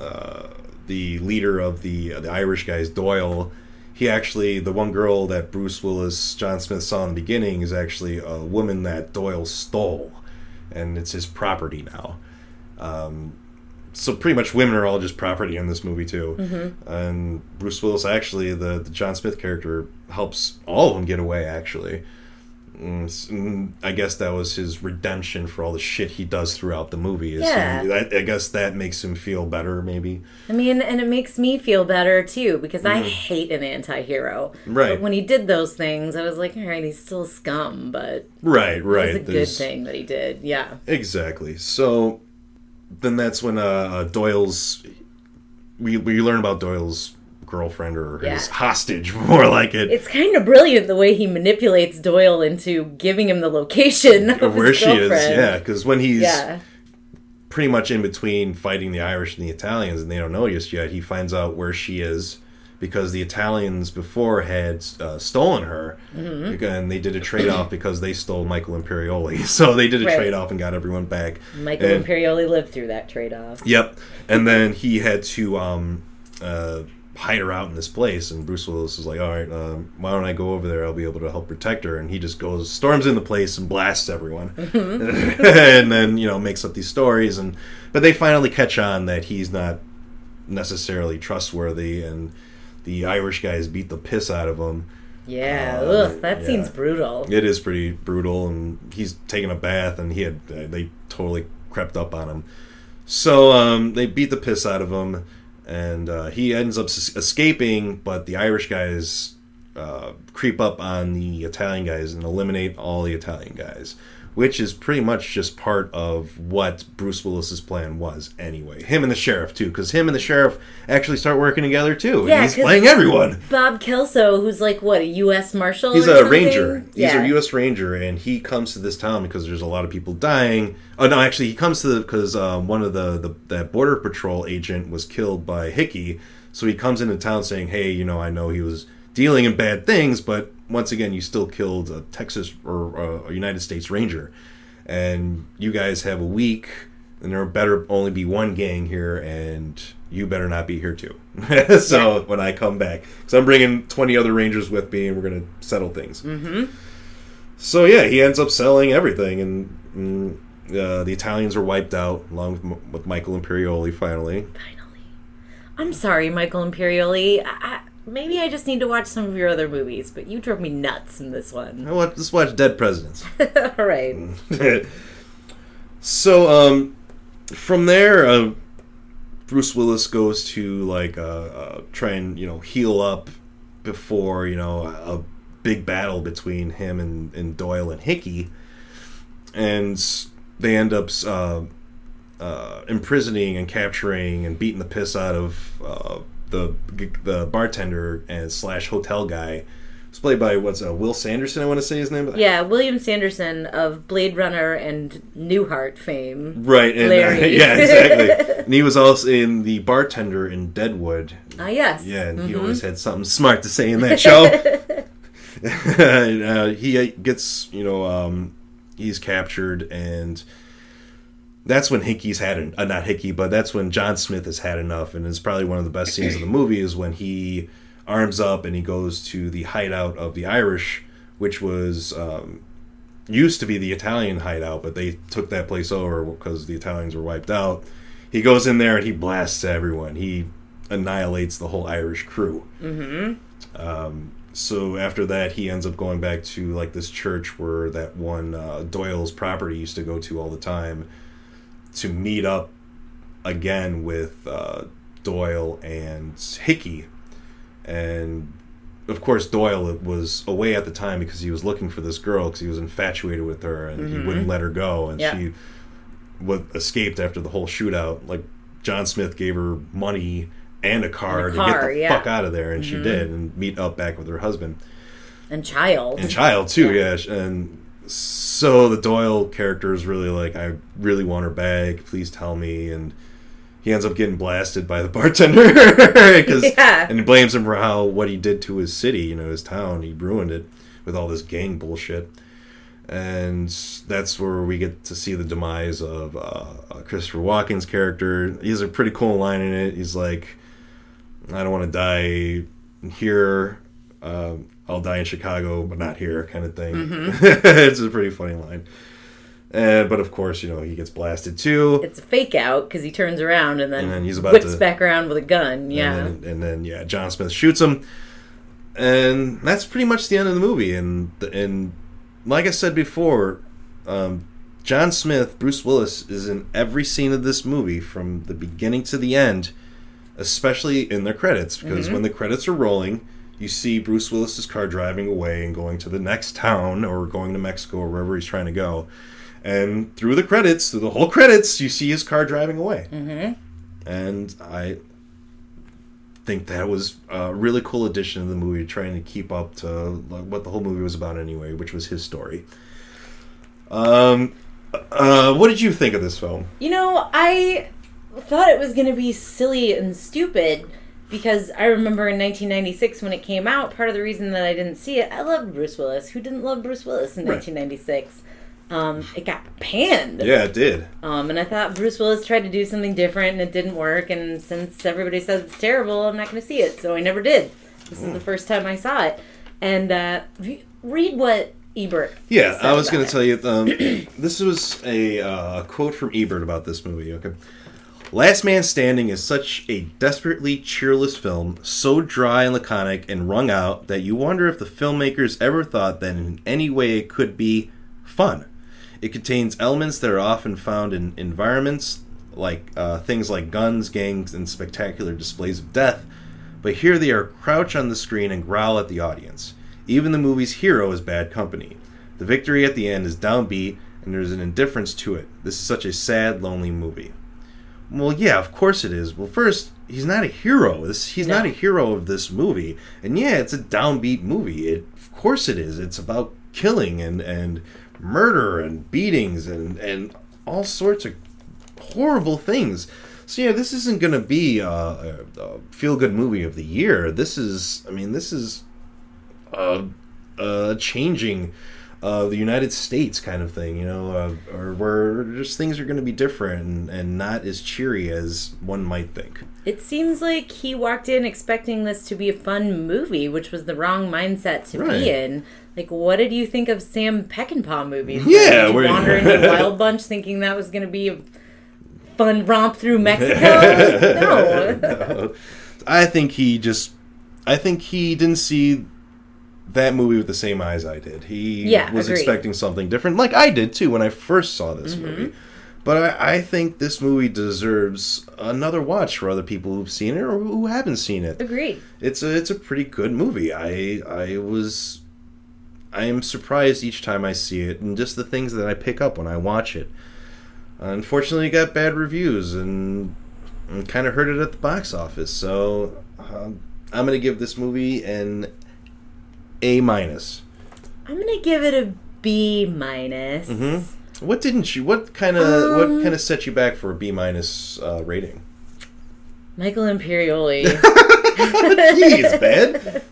uh, the leader of the uh, the Irish guys, Doyle. He actually, the one girl that Bruce Willis, John Smith saw in the beginning, is actually a woman that Doyle stole, and it's his property now. Um, so pretty much, women are all just property in this movie too. And Bruce Willis, actually, the the John Smith character helps all of them get away. Actually, I guess that was his redemption for all the shit he does throughout the movie. Yeah. he- I, I guess that makes him feel better, maybe. I mean, and it makes me feel better too because I hate an anti-hero. Mm-hmm. Right. But when he did those things, I was like, all right, he's still scum, but Right, right. it's a good thing that he did. Yeah. Exactly. So then that's when uh, uh, Doyle's we we learn about Doyle's girlfriend or his hostage, more like it. It's kind of brilliant the way he manipulates Doyle into giving him the location of of where his she is, yeah, because when he's Yeah. pretty much in between fighting the Irish and the Italians, and they don't know just yet. He finds out where she is because the Italians before had uh, stolen her, Mm-hmm. and they did a trade off because they stole Michael Imperioli. So they did a Right. trade off and got everyone back. Michael And- Imperioli lived through that trade-off. Yep, and then he had to um, uh, hide her out in this place, and Bruce Willis is like, "All right, um, why don't I go over there? I'll be able to help protect her." And he just goes, storms in the place, and blasts everyone, and then you know makes up these stories, and but they finally catch on that he's not necessarily trustworthy, and the Irish guys beat the piss out of him. Yeah, Uh, ugh, that yeah. seems brutal. It is pretty brutal, and he's taking a bath, and he had they totally crept up on him. So um, they beat the piss out of him, and uh, he ends up escaping. But the Irish guys uh, creep up on the Italian guys and eliminate all the Italian guys, which is pretty much just part of what Bruce Willis's plan was. Anyway, him and the sheriff too, because him and the sheriff actually start working together too. Yeah, he's playing everyone. Bob Kelso, who's like what a U.S. Marshal. He's a something? ranger. He's a U.S. ranger, and he comes to this town because there's a lot of people dying. Oh no, actually, he comes to because um, one of the, the that border patrol agent was killed by Hickey. So he comes into town saying, "Hey, you know, I know he was dealing in bad things, but once again, you still killed a Texas or uh, a United States Ranger, and you guys have a week, and there better only be one gang here, and." You better not be here too. so when I come back, because I'm bringing 20 other Rangers with me, and we're gonna settle things. So yeah, he ends up selling everything, and, mm, uh, the Italians are wiped out along with, with Michael Imperioli. Finally, Finally, I'm sorry, Michael Imperioli. I, I, maybe I just need to watch some of your other movies, but you drove me nuts in this one. I want let's watch Dead Presidents. All right. so um, from there, uh, Bruce Willis goes to like uh, uh, try and you know heal up before you know a big battle between him and, and Doyle and Hickey, and they end up uh, uh, imprisoning and capturing and beating the piss out of uh, the the bartender and slash hotel guy. It's played by what's uh, Will Sanderson. I want to say his name. Yeah, William Sanderson of Blade Runner and Newhart fame. Right, and uh, Larry. yeah, exactly. and he was also in the bartender in Deadwood. Ah, yes. Yeah, and he always had something smart to say in that show. uh, he gets, you know, um, he's captured, and that's when Hickey's had, an, uh, not Hickey, but that's when John Smith has had enough, and it's probably one of the best scenes of the movie is when he arms up and he goes to the hideout of the Irish, which was um, used to be the Italian hideout, but they took that place over because the Italians were wiped out. He goes in there and he blasts everyone. He annihilates the whole Irish crew. Um, so after that, he ends up going back to like this church where that one uh, Doyle's property used to go to all the time to meet up again with uh, Doyle and Hickey, and of course Doyle was away at the time because he was looking for this girl because he was infatuated with her and he wouldn't let her go, and Yeah. she was escaped after the whole shootout. Like John Smith gave her money and a car, And a to get the yeah. fuck out of there, and she did, and meet up back with her husband And child. and child too. Yeah, and so the Doyle character is really like, I really want her back. Please tell me, and he ends up getting blasted by the bartender 'cause- Yeah. and he blames him for how what he did to his city, you know, his town. He ruined it with all this gang bullshit. And that's where we get to see the demise of uh, uh, Christopher Walken's character. He has a pretty cool line in it. He's like, I don't want to die here. Um, I'll die in Chicago, but not here, kind of thing. it's a pretty funny line. Uh, but of course, you know, he gets blasted too. It's a fake out because he turns around and then, And then he's about whips to- back around with a gun. Yeah. And then, and then, yeah, John Smith shoots him. And that's pretty much the end of the movie. And and like I said before, um, John Smith, Bruce Willis, is in every scene of this movie from the beginning to the end, especially in their credits. Because when the credits are rolling, you see Bruce Willis's car driving away and going to the next town or going to Mexico or wherever he's trying to go. And through the credits, through the whole credits, you see his car driving away. Mm-hmm. And I think that was a really cool addition to the movie, trying to keep up to what the whole movie was about anyway, which was his story. Um, uh, what did you think of this film? You know, I thought it was going to be silly and stupid because I remember in 1996 when it came out, part of the reason that I didn't see it, I loved Bruce Willis. Who didn't love Bruce Willis in Right. 1996? Um, it got panned. Yeah, it did. Um, and I thought Bruce Willis tried to do something different and it didn't work. And since everybody says it's terrible, I'm not going to see it. So I never did. This is the first time I saw it. And uh, read what Ebert. Yeah, I was going to tell you. Um, this was a uh, quote from Ebert about this movie. Okay. Last Man Standing is such a desperately cheerless film, so dry and laconic and wrung out that you wonder if the filmmakers ever thought that in any way it could be fun. It contains elements that are often found in environments like uh, things like guns, gangs, and spectacular displays of death, but here they are crouch on the screen and growl at the audience. Even the movie's hero is bad company. The victory at the end is downbeat, and there's an indifference to it. This is such a sad, lonely movie. Well, yeah, of course it is. Well, first, he's not a hero. This he's not a hero of this movie. And yeah, it's a downbeat movie. It of course it is. It's about killing and and murder and beatings and and all sorts of horrible things. So yeah, this isn't going to be uh, a, a, a feel good movie of the year. This is, I mean, this is a, a changing uh, the United States kind of thing, you know, uh, or where just things are going to be different and, and not as cheery as one might think. It seems like he walked in expecting this to be a fun movie, which was the wrong mindset to Right. be in. Like, what did you think of Sam Peckinpah movies? Yeah, did you we're- wander into Wild Bunch thinking that was going to be a fun romp through Mexico? no. I think he just, I think he didn't see that movie with the same eyes I did. He Yeah, was agreed. expecting something different, like I did too when I first saw this Mm-hmm. movie. But I, I think this movie deserves another watch for other people who've seen it or who haven't seen it. Agreed. It's a it's a pretty good movie. I I was I am surprised each time I see it and just the things that I pick up when I watch it. Unfortunately, it got bad reviews and, and kind of hurt it at the box office. So um, I'm going to give this movie an A minus. I'm going to give it a B minus. Mhm. What didn't you? What kind of Um, what kind of set you back for a B minus uh, rating? Michael Imperioli. Jeez, man.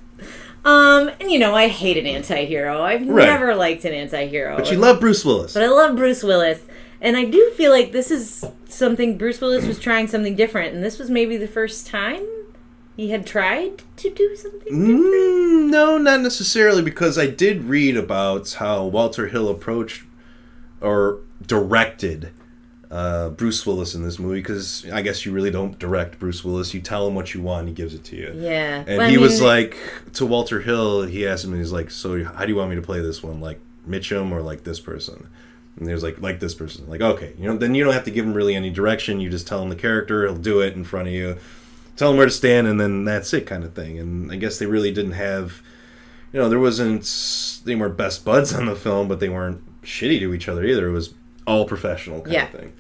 Um, and you know, I hate an anti-hero. I've Right. never liked an anti-hero. But you love Bruce Willis. But I love Bruce Willis. And I do feel like this is something Bruce Willis was trying something different, and this was maybe the first time he had tried to do something different. Mm, no, not necessarily, because I did read about how Walter Hill approached or directed uh, Bruce Willis in this movie. Because I guess you really don't direct Bruce Willis; you tell him what you want, and he gives it to you. Yeah. And Well, I he was like to Walter Hill. He asked him, and he's like, "So, how do you want me to play this one? Like Mitchum or like this person?" And he was like, "Like this person." Like, okay, you know, then you don't have to give him really any direction. You just tell him the character. He'll do it in front of you. Tell him where to stand, and then that's it, kind of thing. And I guess they really didn't have, you know, there wasn't. They weren't best buds on the film, but they weren't shitty to each other either. It was all professional kind Yeah. of thing.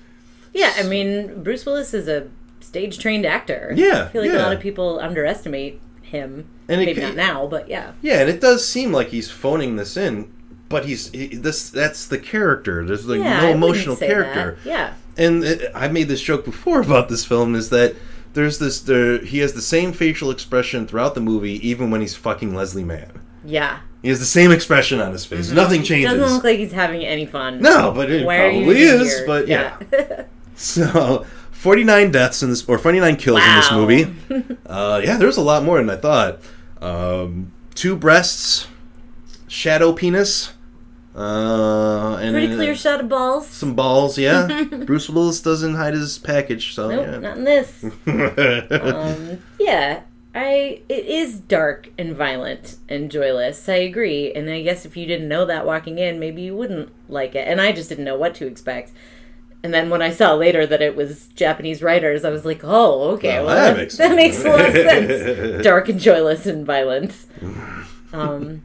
Yeah, I mean, Bruce Willis is a stage trained actor. Yeah, I feel like yeah. a lot of people underestimate him. And it Maybe ca- not now, but yeah. Yeah, and it does seem like he's phoning this in, but he's he, this. That's the character. There's like yeah, no emotional character. that. Yeah. And it, I made this joke before about this film is that there's this. There, he has the same facial expression throughout the movie, even when he's fucking Leslie Mann. Yeah. He has the same expression on his face. Nothing changes. Mm-hmm. Doesn't look like he's having any fun. no, but it Why probably is. here? But yeah. So, 49 deaths in this, or 49 kills in this movie. Uh, yeah, there's a lot more than I thought. Um, two breasts, shadow penis, uh, and Pretty uh, clear shot of balls. some balls. Yeah, Bruce Willis doesn't hide his package, so Nope, not in this. yeah. um, yeah, I it is dark and violent and joyless. I agree, and I guess if you didn't know that walking in, maybe you wouldn't like it. And I just didn't know what to expect. And then when I saw later that it was Japanese writers, I was like, "Oh, okay, Well, well, that that, makes that makes a lot of sense." Dark and joyless and violent. Um,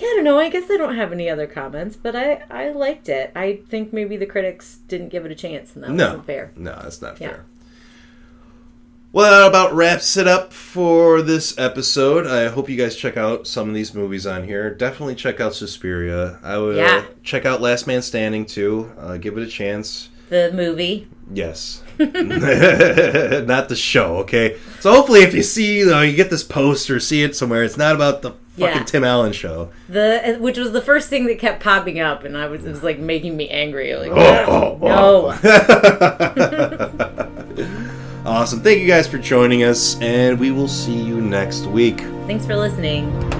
yeah, I don't know. I guess I don't have any other comments, but I I liked it. I think maybe the critics didn't give it a chance, and that no, wasn't fair. no, that's not Yeah. fair. Well, that about wraps it up for this episode. I hope you guys check out some of these movies on here. Definitely check out Suspiria. I would Yeah. check out Last Man Standing too. Uh, give it a chance. The movie. Yes. Not the show, okay? So hopefully if you see, you, know, you get this post or see it somewhere, it's not about the fucking Yeah. Tim Allen show. The uh, which was the first thing that kept popping up, and I was it was like making me angry. Like, Oh, oh, oh, no. awesome. Thank you guys for joining us, and we will see you next week. Thanks for listening.